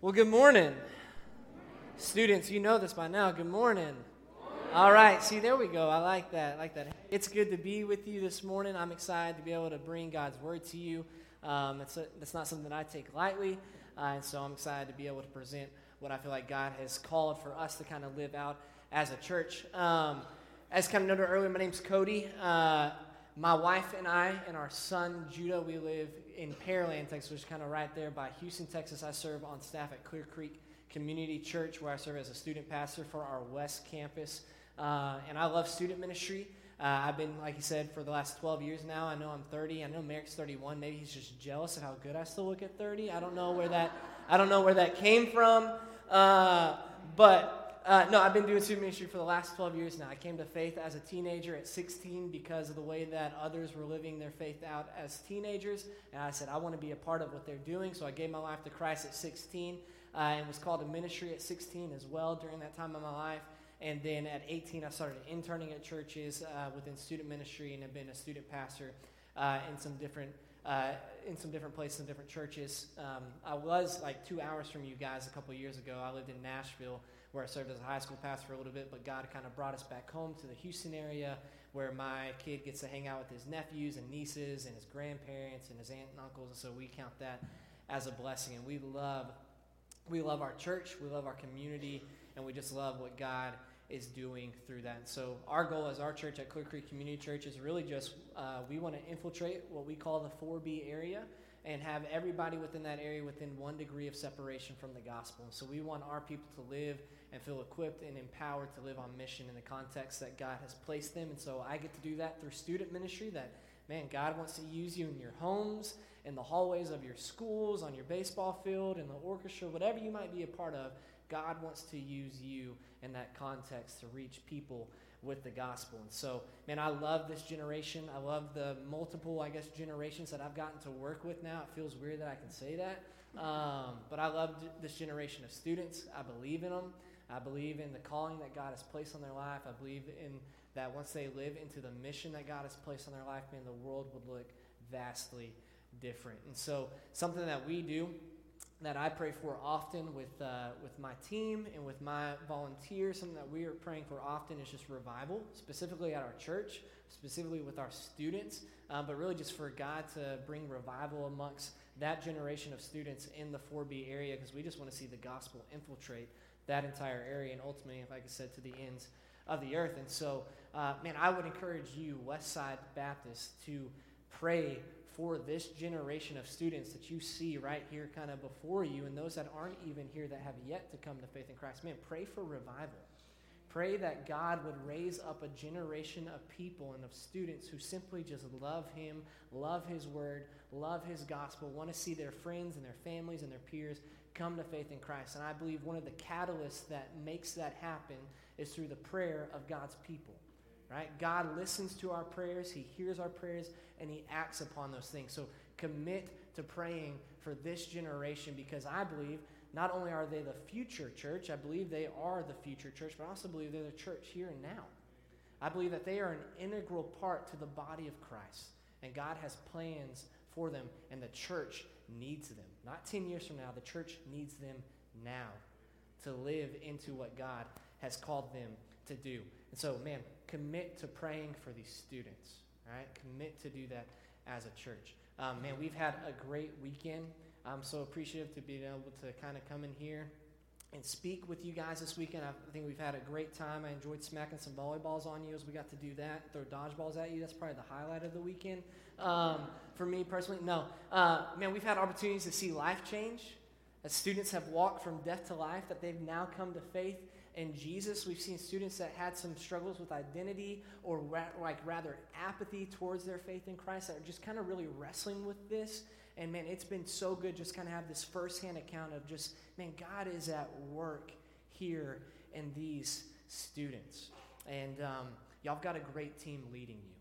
Well, good morning. Students, you know this by now. Good morning. All right, see, there we go. I like that. I like that. It's good to be with you this morning. I'm excited to be able to bring God's word to you. Um, it's, a, it's not something that I take lightly, uh, and so I'm excited to be able to present what I feel like God has called for us to kind of live out as a church. Um, as kind of noted earlier, my name's Cody. Uh, my wife and I and our son Judah, we live in Pearland, Texas, which is kind of right there by Houston, Texas. I serve on staff at Clear Creek Community Church, where I serve as a student pastor for our West Campus. Uh, and I love student ministry. Uh, I've been, like you said, for the last 12 years now. I know I'm 30. I know Merrick's 31. Maybe he's just jealous of how good I still look at 30. I don't know where that, I don't know where that came from. Uh, but uh, no, I've been doing student ministry for the last 12 years now. I came to faith as a teenager at 16 because of the way that others were living their faith out as teenagers. And I said, I want to be a part of what they're doing. So I gave my life to Christ at 16 uh, and was called to ministry at 16 as well during that time of my life. And then at 18, I started interning at churches uh, within student ministry and have been a student pastor uh, in some different. Uh, in some different places and different churches. Um, I was like two hours from you guys a couple years ago. I lived in Nashville, where I served as a high school pastor for a little bit, but God kind of brought us back home to the Houston area where my kid gets to hang out with his nephews and nieces and his grandparents and his aunt and uncles, and so we count that as a blessing. And we love, we love our church, we love our community, and we just love what God is doing through that. And so our goal as our church at Clear Creek Community Church is really just uh, we want to infiltrate what we call the 4B area and have everybody within that area within one degree of separation from the gospel. And so we want our people to live and feel equipped and empowered to live on mission in the context that God has placed them. And so I get to do that through student ministry that, man, God wants to use you in your homes, in the hallways of your schools, on your baseball field, in the orchestra, whatever you might be a part of. God wants to use you in that context to reach people with the gospel. And so, man, I love this generation. I love the multiple, I guess, generations that I've gotten to work with now. It feels weird that I can say that. Um, but I love this generation of students. I believe in them. I believe in the calling that God has placed on their life. I believe in that once they live into the mission that God has placed on their life, man, the world would look vastly different. And so, something that we do that I pray for often with, uh, with my team and with my volunteers, something that we are praying for often is just revival, specifically at our church, specifically with our students, uh, but really just for God to bring revival amongst that generation of students in the 4B area because we just want to see the gospel infiltrate that entire area and ultimately, if I could say, to the ends of the earth. And so, uh, man, I would encourage you, Westside Baptist, to pray for this generation of students that you see right here kind of before you and those that aren't even here that have yet to come to faith in Christ. Man, pray for revival. Pray that God would raise up a generation of people and of students who simply just love Him, love His Word, love His gospel, want to see their friends and their families and their peers come to faith in Christ. And I believe one of the catalysts that makes that happen is through the prayer of God's people. Right? God listens to our prayers, He hears our prayers, and He acts upon those things. So commit to praying for this generation because I believe not only are they the future church, I believe they are the future church, but I also believe they're the church here and now. I believe that they are an integral part to the body of Christ, and God has plans for them, and the church needs them. Not 10 years from now, the church needs them now to live into what God has called them to do. And so, man, commit to praying for these students, right? Commit to do that as a church. Um, man, we've had a great weekend. I'm so appreciative to be able to kind of come in here and speak with you guys this weekend. I think we've had a great time. I enjoyed smacking some volleyballs on you as we got to do that, throw dodgeballs at you. That's probably the highlight of the weekend um, for me personally. No, uh, man, we've had opportunities to see life change. As students have walked from death to life, that they've now come to faith in Jesus. We've seen students that had some struggles with identity or ra- like rather apathy towards their faith in Christ that are just kind of really wrestling with this. And man, it's been so good just kind of have this firsthand account of just, man, God is at work here in these students. And um, y'all have got a great team leading you.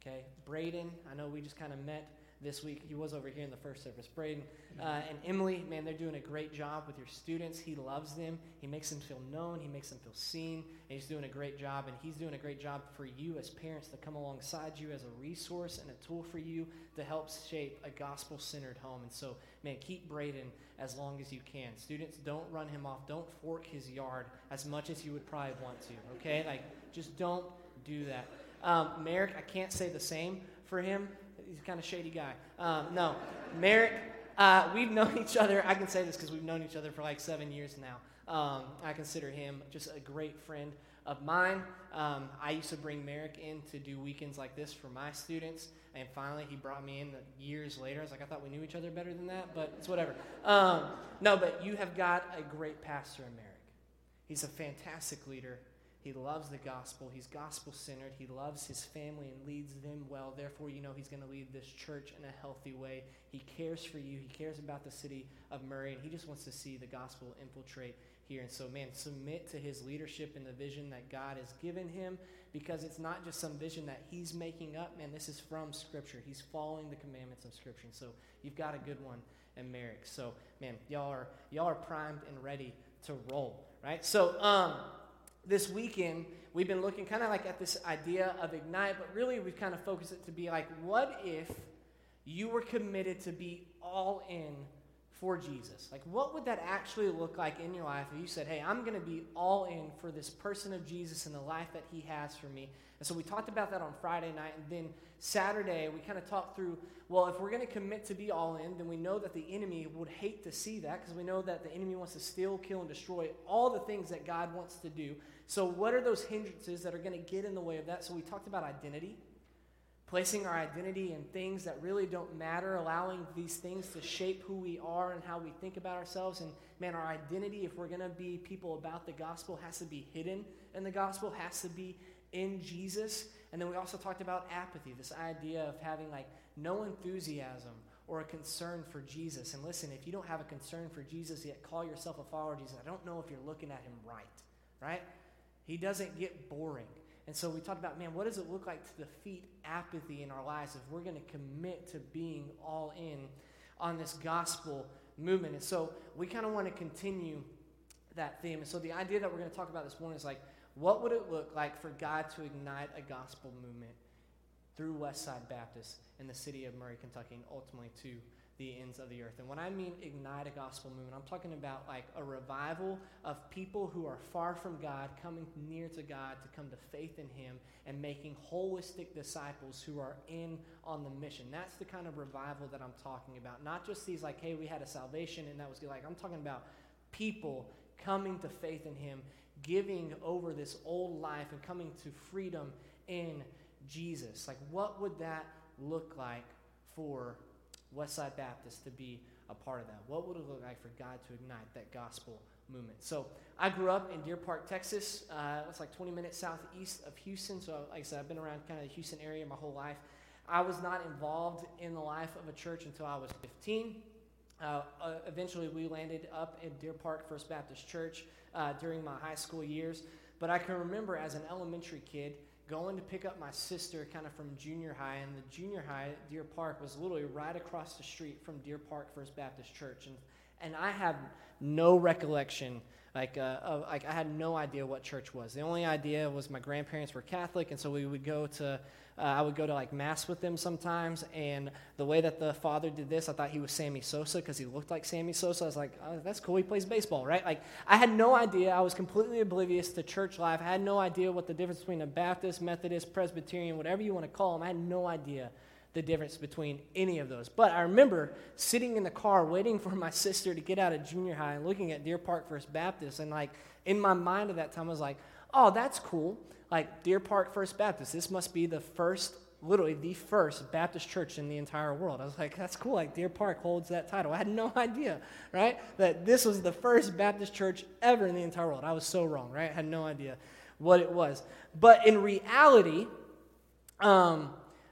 Okay, Braden, I know we just kind of met this week. He was over here in the first service. Braden uh, and Emily, man, they're doing a great job with your students. He loves them. He makes them feel known. He makes them feel seen. And he's doing a great job. And he's doing a great job for you as parents to come alongside you as a resource and a tool for you to help shape a gospel centered home. And so, man, keep Braden as long as you can. Students, don't run him off. Don't fork his yard as much as you would probably want to, okay? Like, just don't do that. Um, Merrick, I can't say the same for him he's a kind of shady guy. Um, no, Merrick, uh, we've known each other. I can say this because we've known each other for like seven years now. Um, I consider him just a great friend of mine. Um, I used to bring Merrick in to do weekends like this for my students, and finally he brought me in years later. I was like, I thought we knew each other better than that, but it's whatever. Um, no, but you have got a great pastor in Merrick. He's a fantastic leader. He loves the gospel. He's gospel centered. He loves his family and leads them well. Therefore, you know he's going to lead this church in a healthy way. He cares for you. He cares about the city of Murray, and he just wants to see the gospel infiltrate here. And so, man, submit to his leadership and the vision that God has given him because it's not just some vision that he's making up. Man, this is from Scripture. He's following the commandments of Scripture. And so, you've got a good one in Merrick. So, man, y'all are y'all are primed and ready to roll, right? So, um, this weekend, we've been looking kind of like at this idea of Ignite, but really we've kind of focused it to be like, what if you were committed to be all in for Jesus? Like, what would that actually look like in your life if you said, hey, I'm going to be all in for this person of Jesus and the life that he has for me? And so we talked about that on Friday night. And then Saturday, we kind of talked through well, if we're going to commit to be all in, then we know that the enemy would hate to see that because we know that the enemy wants to steal, kill, and destroy all the things that God wants to do. So, what are those hindrances that are going to get in the way of that? So, we talked about identity, placing our identity in things that really don't matter, allowing these things to shape who we are and how we think about ourselves. And man, our identity, if we're going to be people about the gospel, has to be hidden in the gospel, has to be in Jesus. And then we also talked about apathy, this idea of having like no enthusiasm or a concern for Jesus. And listen, if you don't have a concern for Jesus yet, call yourself a follower of Jesus. I don't know if you're looking at him right, right? He doesn't get boring. And so we talked about, man, what does it look like to defeat apathy in our lives if we're going to commit to being all in on this gospel movement? And so we kind of want to continue that theme. And so the idea that we're going to talk about this morning is like, what would it look like for God to ignite a gospel movement through Westside Baptist in the city of Murray, Kentucky, and ultimately to the ends of the earth. And when I mean ignite a gospel movement, I'm talking about like a revival of people who are far from God coming near to God to come to faith in Him and making holistic disciples who are in on the mission. That's the kind of revival that I'm talking about. Not just these like, hey, we had a salvation and that was good. Like, I'm talking about people coming to faith in Him, giving over this old life and coming to freedom in Jesus. Like, what would that look like for Westside Baptist to be a part of that? What would it look like for God to ignite that gospel movement? So I grew up in Deer Park, Texas. Uh, it's like 20 minutes southeast of Houston. So, like I said, I've been around kind of the Houston area my whole life. I was not involved in the life of a church until I was 15. Uh, uh, eventually, we landed up in Deer Park First Baptist Church uh, during my high school years. But I can remember as an elementary kid, going to pick up my sister kind of from junior high, and the junior high Deer Park was literally right across the street from Deer Park First Baptist Church. And, and I have no recollection like, uh, of, like I had no idea what church was. The only idea was my grandparents were Catholic, and so we would go to uh, I would go to like mass with them sometimes, and the way that the father did this, I thought he was Sammy Sosa because he looked like Sammy Sosa. I was like, oh, that's cool. He plays baseball, right? Like I had no idea. I was completely oblivious to church life. I had no idea what the difference between a Baptist, Methodist, Presbyterian, whatever you want to call them. I had no idea the difference between any of those. But I remember sitting in the car waiting for my sister to get out of junior high and looking at Deer Park First Baptist, and like in my mind at that time, I was like, oh, that's cool like Deer Park First Baptist, this must be the first, literally the first Baptist church in the entire world. I was like, that's cool. Like Deer Park holds that title. I had no idea, right? That this was the first Baptist church ever in the entire world. I was so wrong, right? I had no idea what it was. But in reality, um,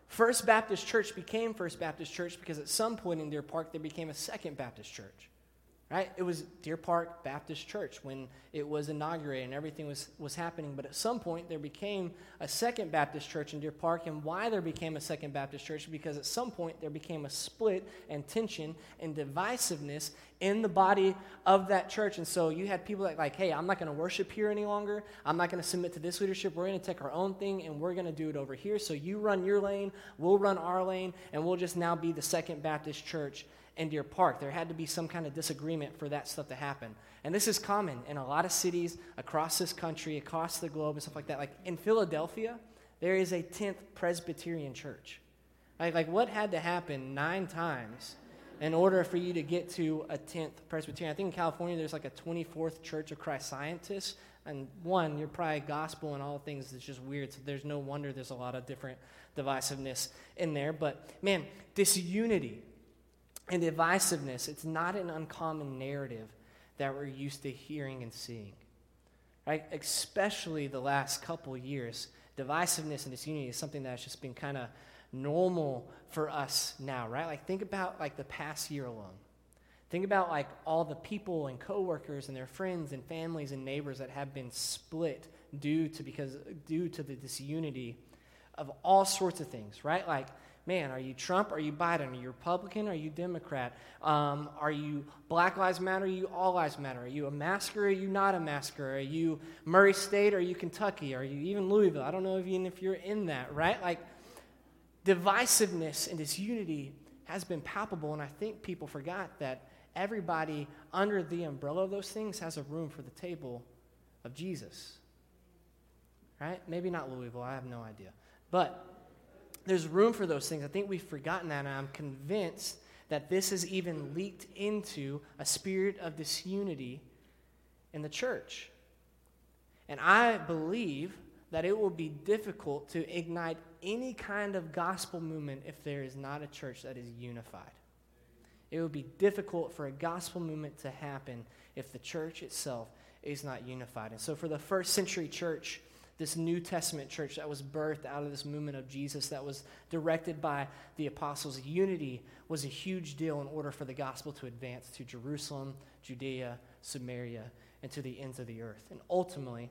First Baptist Church became First Baptist Church because at some point in Deer Park there became a Second Baptist Church. Right? It was Deer Park Baptist Church when it was inaugurated and everything was, was happening. But at some point, there became a second Baptist church in Deer Park. And why there became a second Baptist church? Because at some point, there became a split and tension and divisiveness in the body of that church. And so you had people that, like, hey, I'm not going to worship here any longer. I'm not going to submit to this leadership. We're going to take our own thing and we're going to do it over here. So you run your lane, we'll run our lane, and we'll just now be the second Baptist church in Deer Park. There had to be some kind of disagreement for that stuff to happen. And this is common in a lot of cities across this country, across the globe, and stuff like that. Like in Philadelphia, there is a 10th Presbyterian church. Like, like what had to happen nine times in order for you to get to a 10th Presbyterian? I think in California, there's like a 24th Church of Christ Scientists. And one, you're probably gospel and all things It's just weird. So there's no wonder there's a lot of different divisiveness in there. But man, disunity and divisiveness, it's not an uncommon narrative that we're used to hearing and seeing. Right? Especially the last couple years, divisiveness and disunity is something that's just been kind of normal for us now, right? Like think about like the past year alone. Think about like all the people and coworkers and their friends and families and neighbors that have been split due to because due to the disunity of all sorts of things, right? Like man, are you Trump? Are you Biden? Are you Republican? Are you Democrat? Um, are you Black Lives Matter? Are you All Lives Matter? Are you a masker? Are you not a masker? Are you Murray State? Are you Kentucky? Are you even Louisville? I don't know even if you're in that, right? Like, divisiveness and disunity has been palpable, and I think people forgot that everybody under the umbrella of those things has a room for the table of Jesus. Right? Maybe not Louisville, I have no idea. But there's room for those things. I think we've forgotten that, and I'm convinced that this has even leaked into a spirit of disunity in the church. And I believe that it will be difficult to ignite any kind of gospel movement if there is not a church that is unified. It would be difficult for a gospel movement to happen if the church itself is not unified. And so, for the first century church, this New Testament church that was birthed out of this movement of Jesus that was directed by the apostles. Unity was a huge deal in order for the gospel to advance to Jerusalem, Judea, Samaria, and to the ends of the earth. And ultimately,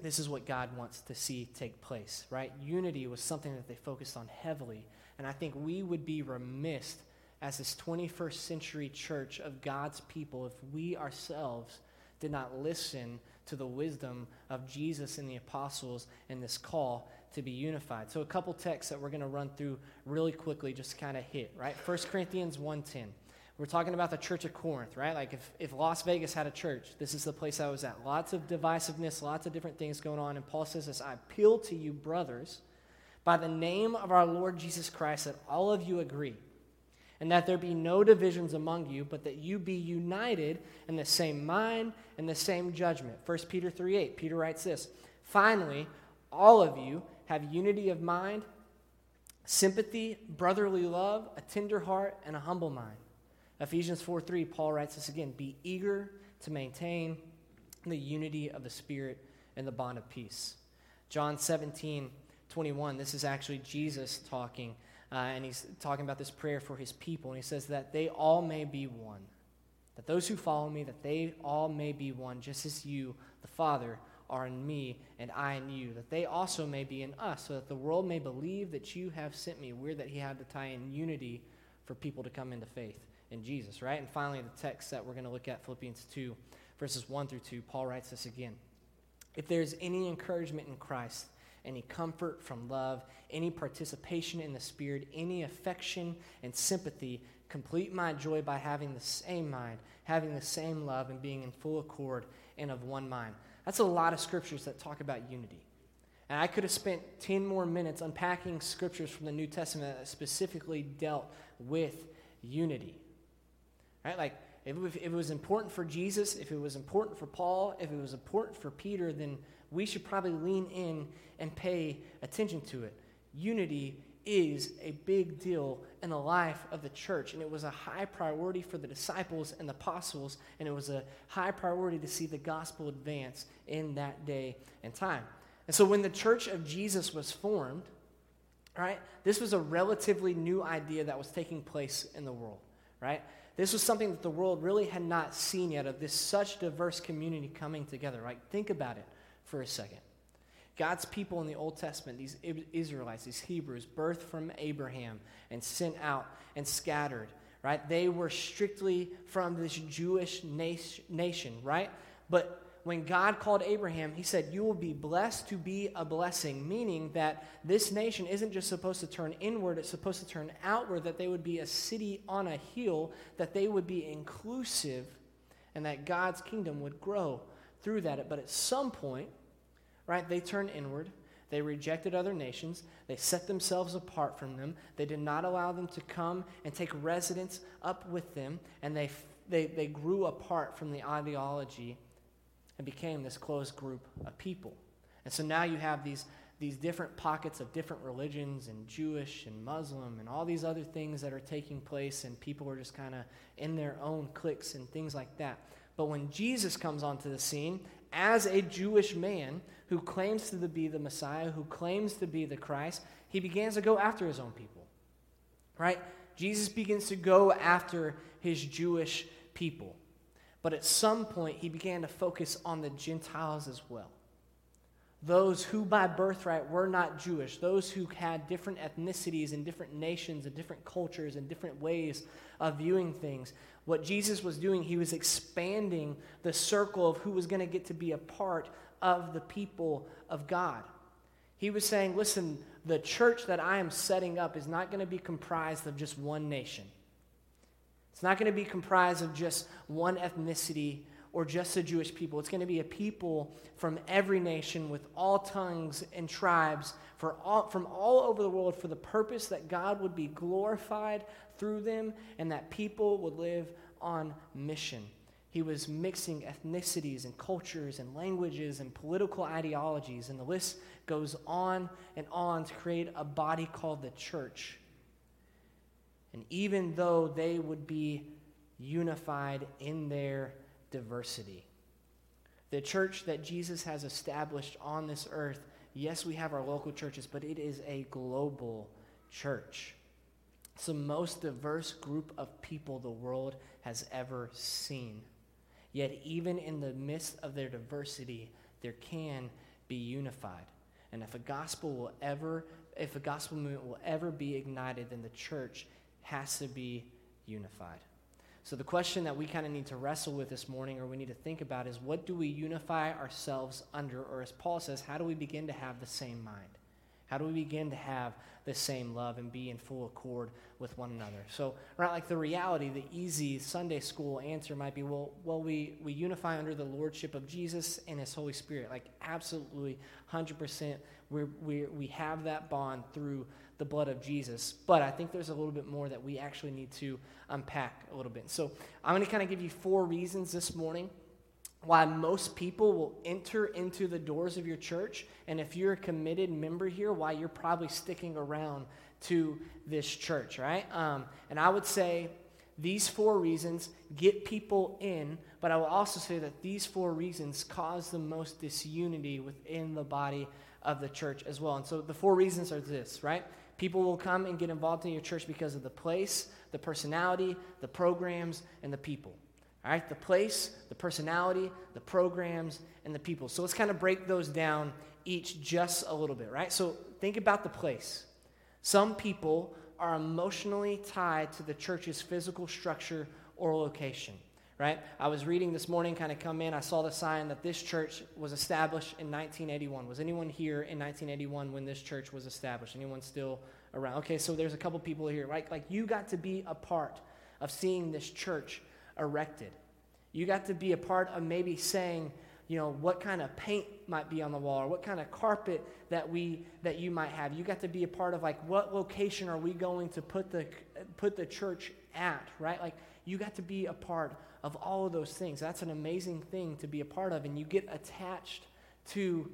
this is what God wants to see take place, right? Unity was something that they focused on heavily. And I think we would be remiss as this 21st century church of God's people if we ourselves did not listen to the wisdom of Jesus and the apostles and this call to be unified. So a couple texts that we're going to run through really quickly just kind of hit, right? 1 Corinthians 1:10. We're talking about the church of Corinth, right? Like if, if Las Vegas had a church, this is the place I was at. Lots of divisiveness, lots of different things going on. And Paul says this I appeal to you, brothers, by the name of our Lord Jesus Christ, that all of you agree and that there be no divisions among you, but that you be united in the same mind and the same judgment. 1 Peter 3 8, Peter writes this Finally, all of you have unity of mind, sympathy, brotherly love, a tender heart, and a humble mind. Ephesians 4 3, Paul writes this again Be eager to maintain the unity of the Spirit and the bond of peace. John 17 21, this is actually Jesus talking uh, and he's talking about this prayer for his people. And he says that they all may be one. That those who follow me, that they all may be one, just as you, the Father, are in me and I in you, that they also may be in us, so that the world may believe that you have sent me. Weird that he had to tie in unity for people to come into faith in Jesus, right? And finally, the text that we're going to look at, Philippians 2, verses 1 through 2, Paul writes this again. If there's any encouragement in Christ, any comfort from love, any participation in the Spirit, any affection and sympathy. Complete my joy by having the same mind, having the same love, and being in full accord and of one mind. That's a lot of scriptures that talk about unity. And I could have spent 10 more minutes unpacking scriptures from the New Testament that specifically dealt with unity. Right? Like, if it was important for Jesus, if it was important for Paul, if it was important for Peter, then we should probably lean in and pay attention to it. Unity is a big deal in the life of the church, and it was a high priority for the disciples and the apostles, and it was a high priority to see the gospel advance in that day and time. And so when the church of Jesus was formed, right, this was a relatively new idea that was taking place in the world, right? This was something that the world really had not seen yet of this such diverse community coming together, right? Think about it for a second. God's people in the Old Testament, these Israelites, these Hebrews, birthed from Abraham and sent out and scattered, right? They were strictly from this Jewish nation, right? But when God called Abraham, he said, You will be blessed to be a blessing, meaning that this nation isn't just supposed to turn inward, it's supposed to turn outward, that they would be a city on a hill, that they would be inclusive, and that God's kingdom would grow through that. But at some point, right, they turned inward. They rejected other nations. They set themselves apart from them. They did not allow them to come and take residence up with them. And they, they, they grew apart from the ideology and became this closed group of people. And so now you have these, these different pockets of different religions and Jewish and Muslim and all these other things that are taking place, and people are just kind of in their own cliques and things like that. But when Jesus comes onto the scene as a Jewish man who claims to be the Messiah, who claims to be the Christ, he begins to go after his own people. Right? Jesus begins to go after his Jewish people. But at some point, he began to focus on the Gentiles as well. Those who by birthright were not Jewish, those who had different ethnicities and different nations and different cultures and different ways of viewing things. What Jesus was doing, he was expanding the circle of who was going to get to be a part of the people of God. He was saying, listen, the church that I am setting up is not going to be comprised of just one nation. It's not going to be comprised of just one ethnicity or just the Jewish people. It's going to be a people from every nation with all tongues and tribes all, from all over the world for the purpose that God would be glorified through them and that people would live on mission. He was mixing ethnicities and cultures and languages and political ideologies, and the list goes on and on to create a body called the church and even though they would be unified in their diversity. The church that Jesus has established on this earth, yes, we have our local churches, but it is a global church. It's the most diverse group of people the world has ever seen. Yet, even in the midst of their diversity, there can be unified. And if a gospel will ever, if a gospel movement will ever be ignited, then the church has to be unified. So, the question that we kind of need to wrestle with this morning, or we need to think about, is what do we unify ourselves under? Or, as Paul says, how do we begin to have the same mind? How do we begin to have the same love and be in full accord with one another? So, right, like the reality, the easy Sunday school answer might be, well, well, we, we unify under the lordship of Jesus and His Holy Spirit. Like, absolutely, 100%. we we we have that bond through the blood of Jesus. But I think there's a little bit more that we actually need to unpack a little bit. So I'm going to kind of give you four reasons this morning why most people will enter into the doors of your church. And if you're a committed member here, why you're probably sticking around to this church, right? Um, and I would say these four reasons get people in, but I will also say that these four reasons cause the most disunity within the body of the church as well. And so the four reasons are this, right? People will come and get involved in your church because of the place, the personality, the programs, and the people. All right, the place, the personality, the programs, and the people. So let's kind of break those down each just a little bit, right? So think about the place. Some people are emotionally tied to the church's physical structure or location right? I was reading this morning, kind of come in, I saw the sign that this church was established in 1981. Was anyone here in 1981 when this church was established? Anyone still around? Okay, so there's a couple people here, right? Like you got to be a part of seeing this church erected. You got to be a part of maybe saying, you know, what kind of paint might be on the wall or what kind of carpet that we that you might have. You got to be a part of like what location are we going to put the put the church at, right? Like you got to be a part of all of those things. That's an amazing thing to be a part of, and you get attached to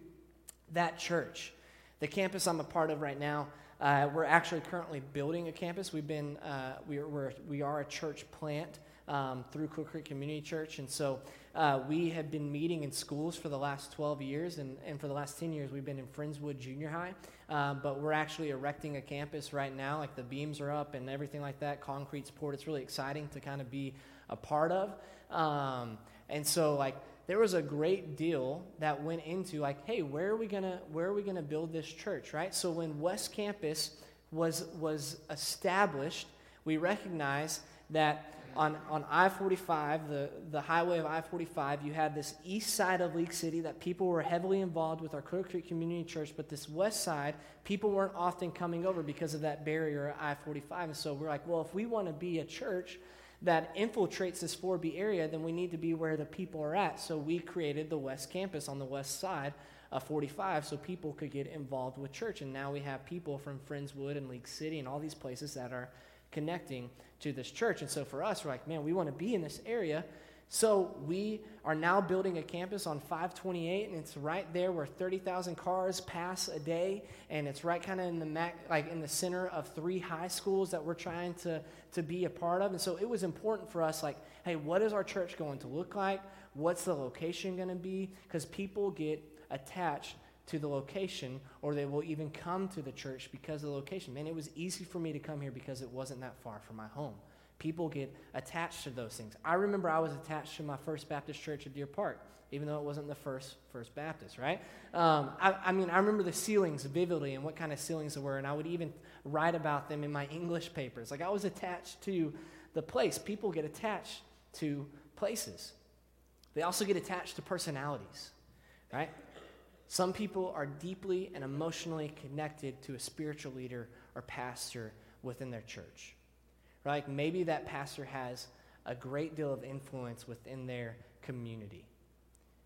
that church. The campus I'm a part of right now, uh, we're actually currently building a campus. We've been, uh, we're, we're, we are a church plant um, through Clear Creek Community Church. And so uh, we have been meeting in schools for the last 12 years, and, and for the last 10 years, we've been in Friendswood Junior High. Um, but we're actually erecting a campus right now. Like the beams are up and everything like that, concrete's poured. It's really exciting to kind of be a part of. Um, and so, like, there was a great deal that went into like, hey, where are we gonna where are we gonna build this church, right? So when West Campus was was established, we recognized that on, on I 45, the, the highway of I 45, you had this east side of League City that people were heavily involved with our Clear Creek Community Church, but this west side, people weren't often coming over because of that barrier at I 45. And so we're like, well, if we want to be a church that infiltrates this 4B area, then we need to be where the people are at. So we created the West Campus on the west side of 45 so people could get involved with church. And now we have people from Friendswood and League City and all these places that are connecting to this church. And so for us, we're like, man, we want to be in this area. So we are now building a campus on 528, and it's right there where 30,000 cars pass a day, and it's right kind of in the mac, like in the center of three high schools that we're trying to to be a part of. And so it was important for us, like, hey, what is our church going to look like? What's the location going to be? Because people get attached to the location, or they will even come to the church because of the location. Man, it was easy for me to come here because it wasn't that far from my home. People get attached to those things. I remember I was attached to my First Baptist Church at Deer Park, even though it wasn't the first First Baptist, right? Um, I, I mean, I remember the ceilings vividly and what kind of ceilings there were, and I would even write about them in my English papers. Like I was attached to the place. People get attached to places. They also get attached to personalities, right? Some people are deeply and emotionally connected to a spiritual leader or pastor within their church. Right? Maybe that pastor has a great deal of influence within their community.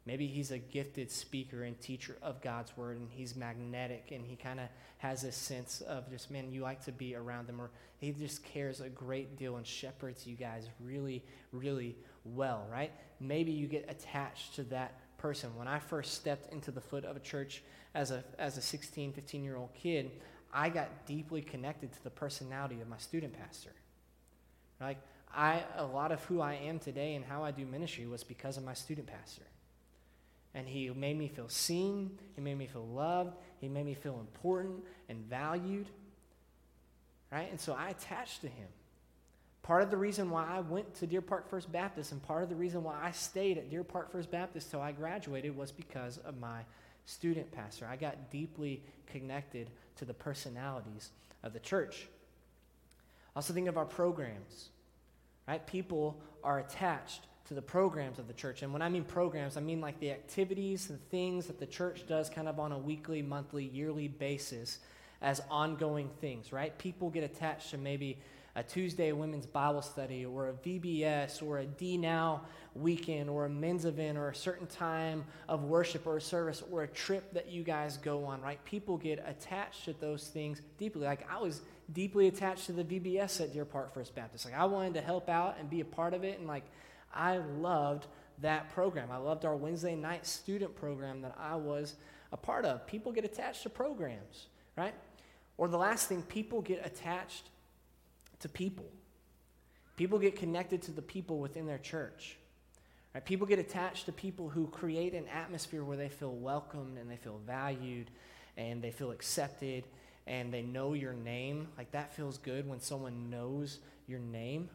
Maybe he's a gifted speaker and teacher of God's word, and he's magnetic, and he kind of has this sense of just, man, you like to be around them, or he just cares a great deal and shepherds you guys really, really well, right? Maybe you get attached to that person. When I first stepped into the foot of a church as a, as a 16, 15 year old kid, I got deeply connected to the personality of my student pastor. Like, I, a lot of who I am today and how I do ministry was because of my student pastor. And he made me feel seen, he made me feel loved, he made me feel important and valued. Right? And so I attached to him. Part of the reason why I went to Deer Park First Baptist and part of the reason why I stayed at Deer Park First Baptist till I graduated was because of my student pastor. I got deeply connected to the personalities of the church. Also, think of our programs, right? People are attached to the programs of the church. And when I mean programs, I mean like the activities and things that the church does kind of on a weekly, monthly, yearly basis as ongoing things, right? People get attached to maybe a Tuesday women's Bible study or a VBS or a D Now weekend or a men's event or a certain time of worship or a service or a trip that you guys go on, right? People get attached to those things deeply. Like I was deeply attached to the VBS at Deer Park First Baptist. Like I wanted to help out and be a part of it and like I loved that program. I loved our Wednesday night student program that I was a part of. People get attached to programs, right? Or the last thing, people get attached to people. People get connected to the people within their church. Right? People get attached to people who create an atmosphere where they feel welcomed and they feel valued and they feel accepted and they know your name. Like that feels good when someone knows your name.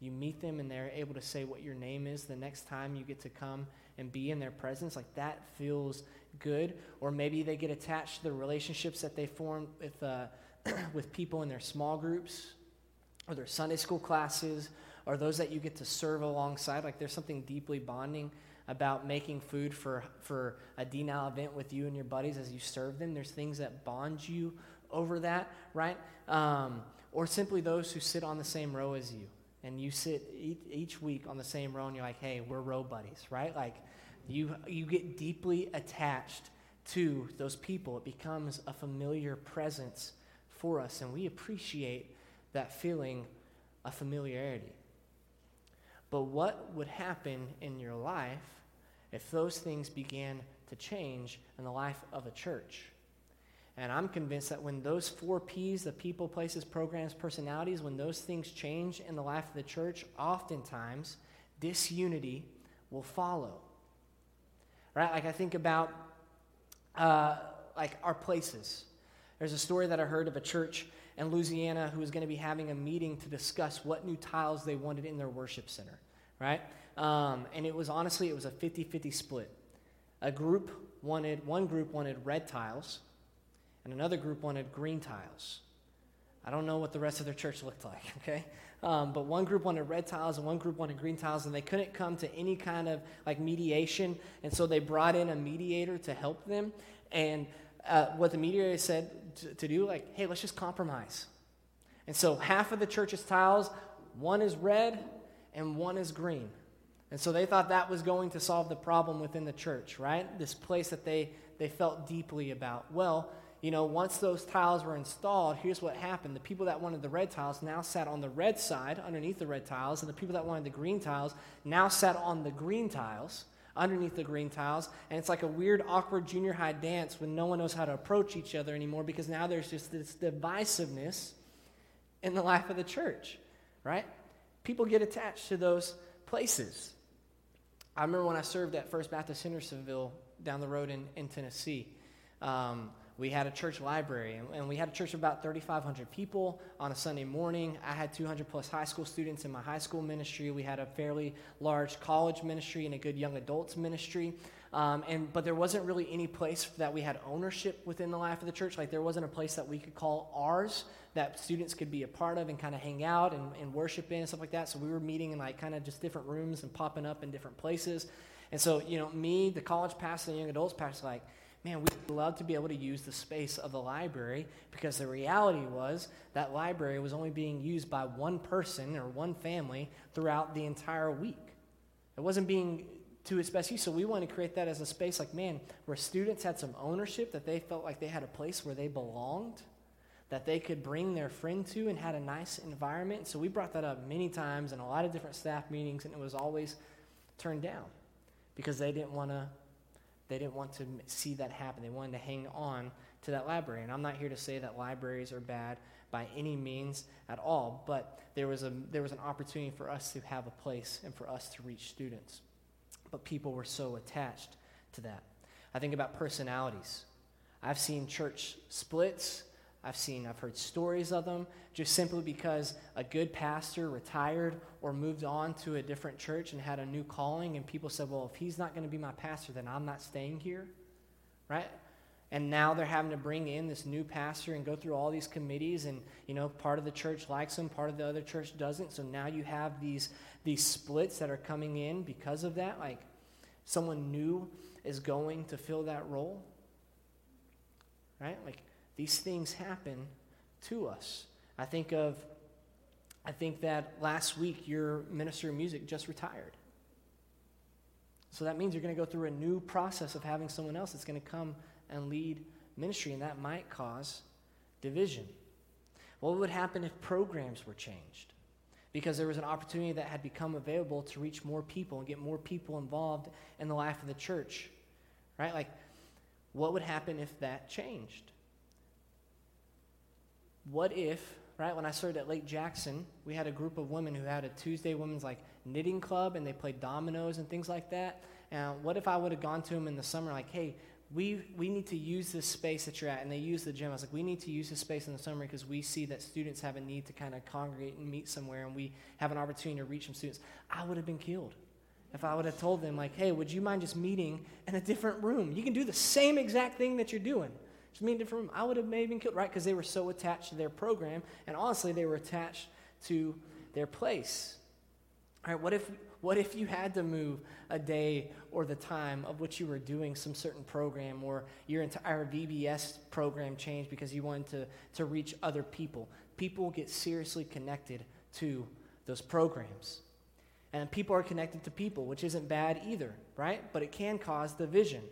You meet them and they're able to say what your name is the next time you get to come and be in their presence. Like that feels good. Or maybe they get attached to the relationships that they form with, uh, with people in their small groups or their Sunday school classes, or those that you get to serve alongside. Like there's something deeply bonding about making food for, for a D-Now event with you and your buddies as you serve them. There's things that bond you over that, right? Um, or simply those who sit on the same row as you. And you sit each, each week on the same row and you're like, hey, we're row buddies, right? Like you, you get deeply attached to those people. It becomes a familiar presence for us, and we appreciate that feeling of familiarity. But what would happen in your life if those things began to change in the life of a church? And I'm convinced that when those four P's, the people, places, programs, personalities, when those things change in the life of the church, oftentimes disunity will follow. Right? Like I think about uh, like our places. There's a story that I heard of a church in Louisiana who was going to be having a meeting to discuss what new tiles they wanted in their worship center, right? Um, and it was honestly, it was a 50 50 split. A group wanted, one group wanted red tiles, and another group wanted green tiles. I don't know what the rest of their church looked like, okay? Um, but one group wanted red tiles and one group wanted green tiles, and they couldn't come to any kind of like mediation, and so they brought in a mediator to help them. And uh, what the mediator said to, do, like, hey, let's just compromise. And so half of the church's tiles, one is red and one is green. And so they thought that was going to solve the problem within the church, right? This place that they, they felt deeply about. Well, you know, once those tiles were installed, here's what happened. The people that wanted the red tiles now sat on the red side underneath the red tiles, and the people that wanted the green tiles now sat on the green tiles underneath the green tiles. And it's like a weird, awkward junior high dance when no one knows how to approach each other anymore because now there's just this divisiveness in the life of the church, right? People get attached to those places. I remember when I served at First Baptist Hendersonville down the road in, in Tennessee. Um, we had a church library, and, we had a church of about 3,500 people on a Sunday morning. I had 200 plus high school students in my high school ministry. We had a fairly large college ministry and a good young adults ministry. Um, and but there wasn't really any place that we had ownership within the life of the church. Like there wasn't a place that we could call ours that students could be a part of and kind of hang out and, and worship in and stuff like that. So we were meeting in like kind of just different rooms and popping up in different places. And so you know, me, the college pastor, the young adults pastor, like man, we'd love to be able to use the space of the library because the reality was that library was only being used by one person or one family throughout the entire week. It wasn't being to its best use. So we want to create that as a space like, man, where students had some ownership, that they felt like they had a place where they belonged, that they could bring their friend to and had a nice environment. So we brought that up many times in a lot of different staff meetings, and it was always turned down because they didn't want to they didn't want to see that happen. They wanted to hang on to that library. And I'm not here to say that libraries are bad by any means at all, but there was, a, there was an opportunity for us to have a place and for us to reach students. But people were so attached to that. I think about personalities. I've seen church splits I've seen, I've heard stories of them just simply because a good pastor retired or moved on to a different church and had a new calling, and people said, Well, if he's not going to be my pastor, then I'm not staying here, right? And now they're having to bring in this new pastor and go through all these committees, and you know, part of the church likes him, part of the other church doesn't. So now you have these these splits that are coming in because of that. Like someone new is going to fill that role, right? Like these things happen to us. I think of, I think that last week your minister of music just retired. So that means you're going to go through a new process of having someone else that's going to come and lead ministry, and that might cause division. What would happen if programs were changed? Because there was an opportunity that had become available to reach more people and get more people involved in the life of the church. Right? Like, what would happen if that changed? What if, right, when I served at Lake Jackson, we had a group of women who had a Tuesday women's like knitting club and they played dominoes and things like that. And what if I would have gone to them in the summer, like, hey, we, we need to use this space that you're at. And they use the gym. I was like, we need to use this space in the summer because we see that students have a need to kind of congregate and meet somewhere, and we have an opportunity to reach some students. I would have been killed if I would have told them, like, hey, would you mind just meeting in a different room? You can do the same exact thing that you're doing. Just me different. I would have maybe been killed, right? Because they were so attached to their program, and honestly, they were attached to their place. All right, what if what if you had to move a day or the time of which you were doing some certain program or your entire VBS program changed because you wanted to, to reach other people? People get seriously connected to those programs. And people are connected to people, which isn't bad either, right? But it can cause division.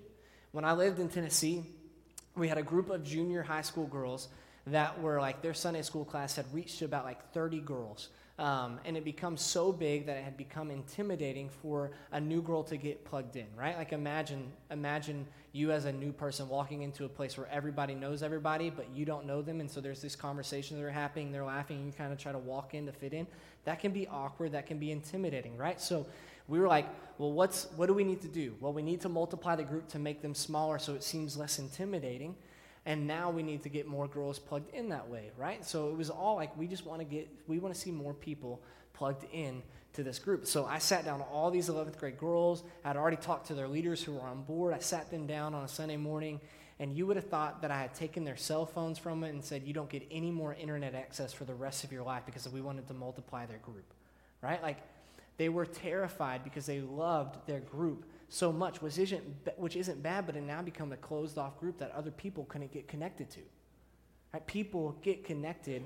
When I lived in Tennessee, we had a group of junior high school girls that were like their Sunday school class had reached about like 30 girls Um, and it becomes so big that it had become intimidating for a new girl to get plugged in, right? Like imagine, imagine you as a new person walking into a place where everybody knows everybody, but you don't know them, and so there's these conversations that are happening, they're laughing, and you kind of try to walk in to fit in. That can be awkward, that can be intimidating, right? So we were like, well, what's what do we need to do? Well, we need to multiply the group to make them smaller so it seems less intimidating. And now we need to get more girls plugged in that way, right? So it was all like we just want to get, we want to see more people plugged in to this group. So I sat down all these 11th grade girls. I'd already talked to their leaders who were on board. I sat them down on a Sunday morning, and you would have thought that I had taken their cell phones from it and said, You don't get any more internet access for the rest of your life because we wanted to multiply their group, right? Like they were terrified because they loved their group so much, which isn't, which isn't bad, but it now become a closed off group that other people couldn't get connected to. Right? People get connected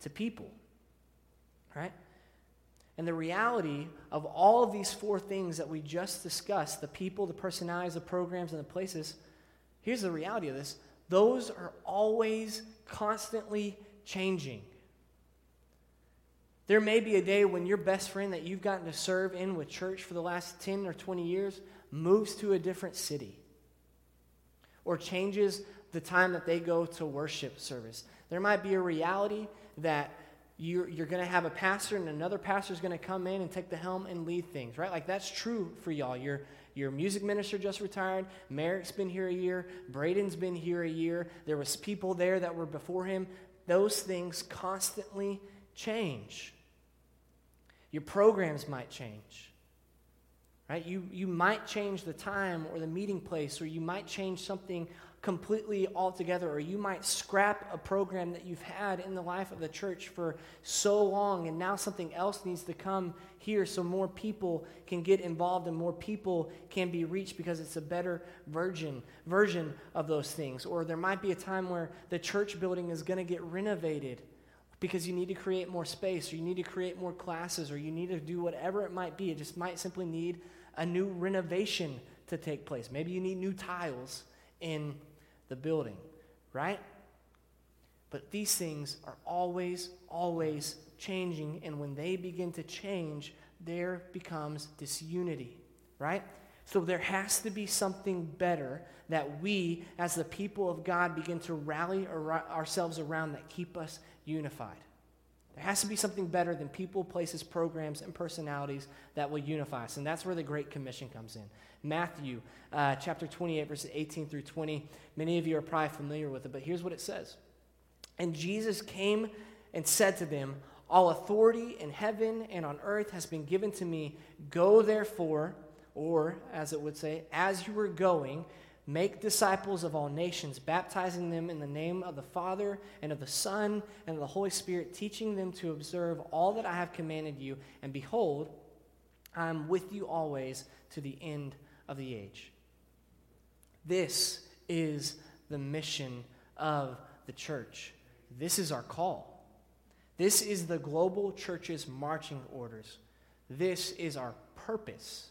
to people. Right? And the reality of all of these four things that we just discussed the people, the personalities, the programs, and the places here's the reality of this those are always constantly changing. There may be a day when your best friend that you've gotten to serve in with church for the last 10 or 20 years moves to a different city or changes the time that they go to worship service. There might be a reality that you're, you're going to have a pastor and another pastor is going to come in and take the helm and lead things, right? Like that's true for y'all. Your, your music minister just retired. Merrick's been here a year. Braden's been here a year. There was people there that were before him. Those things constantly change. Your programs might change. Right? You, you might change the time or the meeting place, or you might change something completely altogether, or you might scrap a program that you've had in the life of the church for so long, and now something else needs to come here so more people can get involved and more people can be reached because it's a better version version of those things. Or there might be a time where the church building is going to get renovated because you need to create more space, or you need to create more classes, or you need to do whatever it might be. It just might simply need a new renovation to take place. Maybe you need new tiles in the building, right? But these things are always, always changing, and when they begin to change, there becomes disunity, right? So there has to be something better that we, as the people of God, begin to rally ourselves around that keep us unified. There has to be something better than people, places, programs, and personalities that will unify us. And that's where the Great Commission comes in. Matthew uh, chapter 28, verses 18 through 20. Many of you are probably familiar with it, but here's what it says. And Jesus came and said to them, All authority in heaven and on earth has been given to me. Go therefore, or as it would say, as you are going, Make disciples of all nations, baptizing them in the name of the Father and of the Son and of the Holy Spirit, teaching them to observe all that I have commanded you. And behold, I am with you always to the end of the age. This is the mission of the church. This is our call. This is the global church's marching orders. This is our purpose.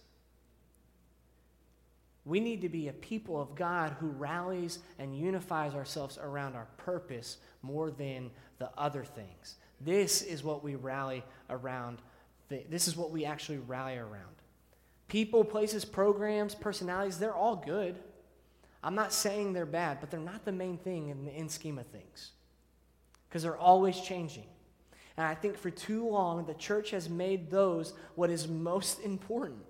We need to be a people of God who rallies and unifies ourselves around our purpose more than the other things. This is what we rally around. This is what we actually rally around. People, places, programs, personalities, they're all good. I'm not saying they're bad, but they're not the main thing in the end scheme of things because they're always changing. And I think for too long, the church has made those what is most important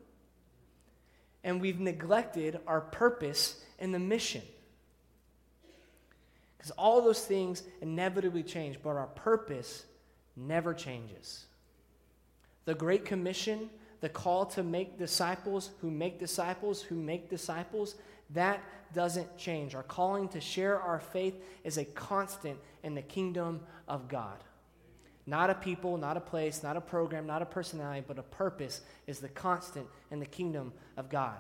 and we've neglected our purpose and the mission. Because all those things inevitably change, but our purpose never changes. The Great Commission, the call to make disciples who make disciples who make disciples, that doesn't change. Our calling to share our faith is a constant in the kingdom of God. Not a people, not a place, not a program, not a personality, but a purpose is the constant in the kingdom of God.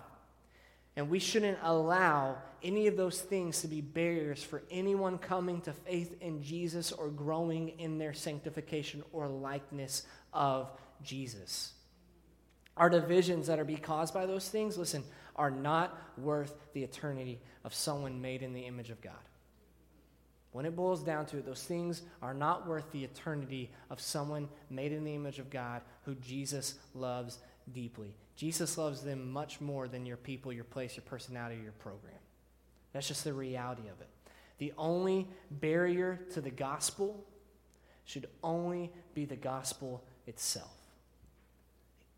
And we shouldn't allow any of those things to be barriers for anyone coming to faith in Jesus or growing in their sanctification or likeness of Jesus. Our divisions that are be caused by those things, listen, are not worth the eternity of someone made in the image of God. When it boils down to it, those things are not worth the eternity of someone made in the image of God who Jesus loves deeply. Jesus loves them much more than your people, your place, your personality, your program. That's just the reality of it. The only barrier to the gospel should only be the gospel itself.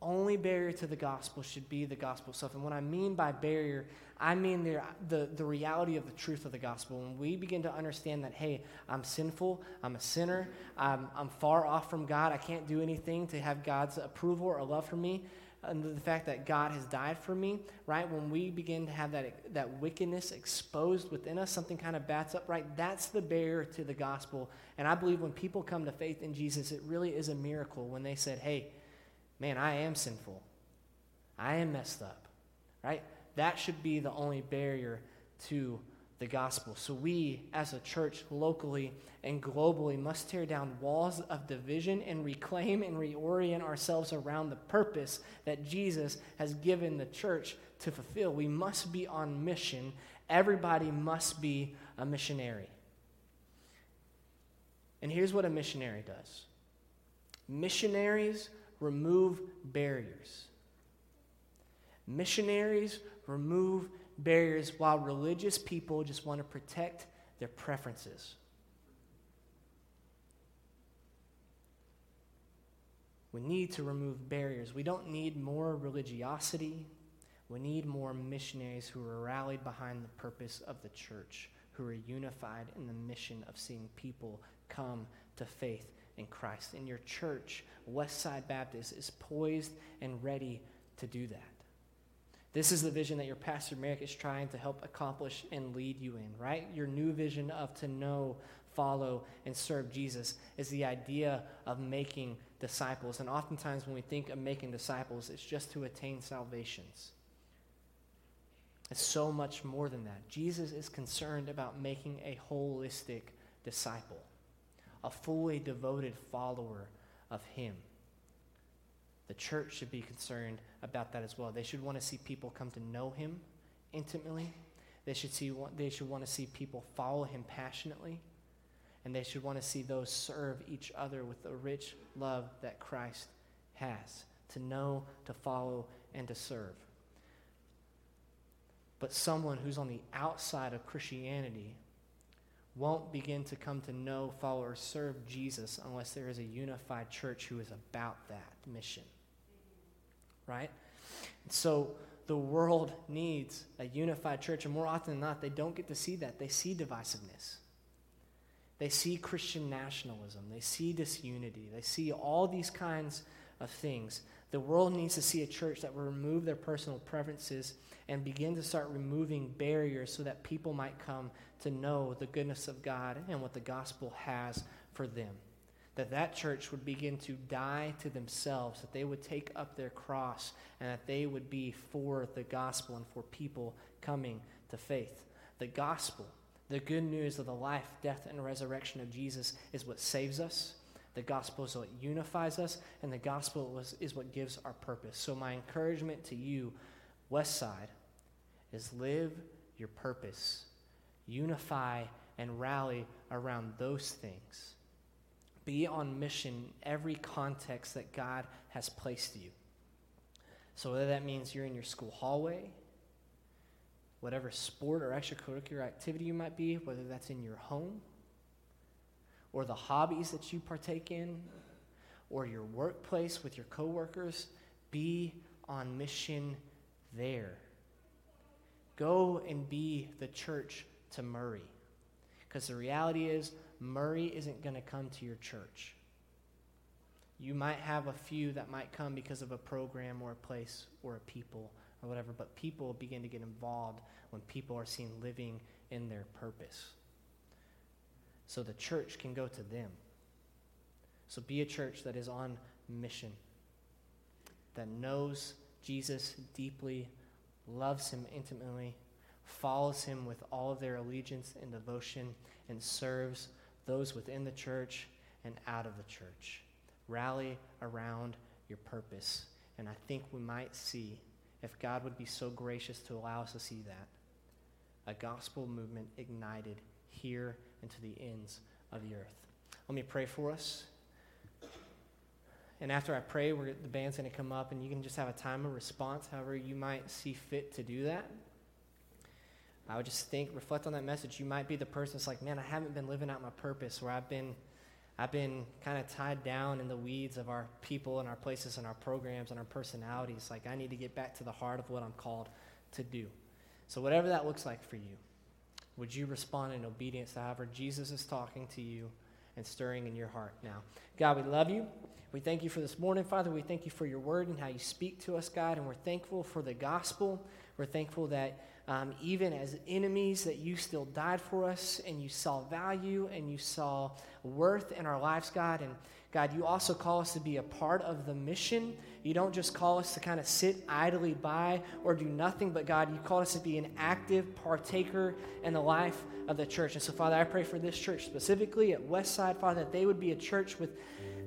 Only barrier to the gospel should be the gospel itself. And what I mean by barrier, I mean the, the, the reality of the truth of the gospel. When we begin to understand that, hey, I'm sinful, I'm a sinner, I'm, I'm far off from God, I can't do anything to have God's approval or love for me, and the fact that God has died for me, right? When we begin to have that, that wickedness exposed within us, something kind of bats up, right? That's the barrier to the gospel. And I believe when people come to faith in Jesus, it really is a miracle when they said, hey, man, I am sinful. I am messed up, right? That should be the only barrier to the gospel. So we, as a church, locally and globally, must tear down walls of division and reclaim and reorient ourselves around the purpose that Jesus has given the church to fulfill. We must be on mission. Everybody must be a missionary. And here's what a missionary does missionaries remove barriers. Missionaries remove barriers while religious people just want to protect their preferences. We need to remove barriers. We don't need more religiosity. We need more missionaries who are rallied behind the purpose of the church, who are unified in the mission of seeing people come to faith in Christ. And your church, Westside Baptist, is poised and ready to do that. This is the vision that your pastor Merrick is trying to help accomplish and lead you in, right? Your new vision of to know, follow, and serve Jesus is the idea of making disciples. And oftentimes when we think of making disciples, it's just to attain salvations. It's so much more than that. Jesus is concerned about making a holistic disciple, a fully devoted follower of Him. The church should be concerned about that as well. They should want to see people come to know him intimately. They should, see, they should want to see people follow him passionately. And they should want to see those serve each other with the rich love that Christ has to know, to follow, and to serve. But someone who's on the outside of Christianity won't begin to come to know, follow, or serve Jesus unless there is a unified church who is about that mission right? So the world needs a unified church, and more often than not, they don't get to see that. They see divisiveness. They see Christian nationalism. They see disunity. They see all these kinds of things. The world needs to see a church that will remove their personal preferences and begin to start removing barriers so that people might come to know the goodness of God and what the gospel has for them that that church would begin to die to themselves, that they would take up their cross, and that they would be for the gospel and for people coming to faith. The gospel, the good news of the life, death, and resurrection of Jesus is what saves us. The gospel is what unifies us, and the gospel is, what gives our purpose. So, my encouragement to you, West Side, is live your purpose, unify and rally around those things be on mission in every context that God has placed you. So, whether that means you're in your school hallway, whatever sport or extracurricular activity you might be, whether that's in your home, or the hobbies that you partake in, or your workplace with your coworkers, be on mission there. Go and be the church to Murray. Because the reality is, Murray isn't going to come to your church. You might have a few that might come because of a program or a place or a people or whatever, but people begin to get involved when people are seen living in their purpose. So the church can go to them. So be a church that is on mission, that knows Jesus deeply, loves him intimately, follows him with all of their allegiance and devotion, and serves those within the church and out of the church. Rally around your purpose. And I think we might see, if God would be so gracious to allow us to see that, a gospel movement ignited here and to the ends of the earth. Let me pray for us. And after I pray, the band's going to come up, and you can just have a time of response, however you might see fit to do that. I would just think, reflect on that message. You might be the person that's like, man, I haven't been living out my purpose, where I've been, I've been kind of tied down in the weeds of our people and our places and our programs and our personalities. Like, I need to get back to the heart of what I'm called to do. So, whatever that looks like for you, would you respond in obedience to however Jesus is talking to you and stirring in your heart now? God, we love you. We thank you for this morning, Father. We thank you for your word and how you speak to us, God. And we're thankful for the gospel. We're thankful that um, even as enemies, that you still died for us and you saw value and you saw worth in our lives, God. And God, you also call us to be a part of the mission. You don't just call us to kind of sit idly by or do nothing, but God, you call us to be an active partaker in the life of the church. And so, Father, I pray for this church specifically at Westside, Father, that they would be a church with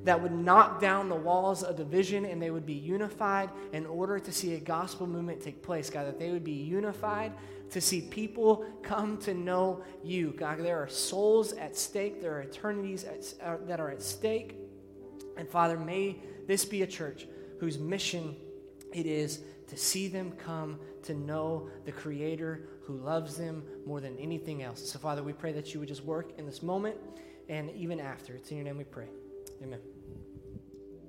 that would knock down the walls of division and they would be unified in order to see a gospel movement take place, God, that they would be unified to see people come to know you. God, there are souls at stake, there are eternities at, uh, that are at stake. And Father, may this be a church whose mission it is to see them come to know the Creator who loves them more than anything else. So, Father, we pray that you would just work in this moment and even after. It's in your name we pray. Amen.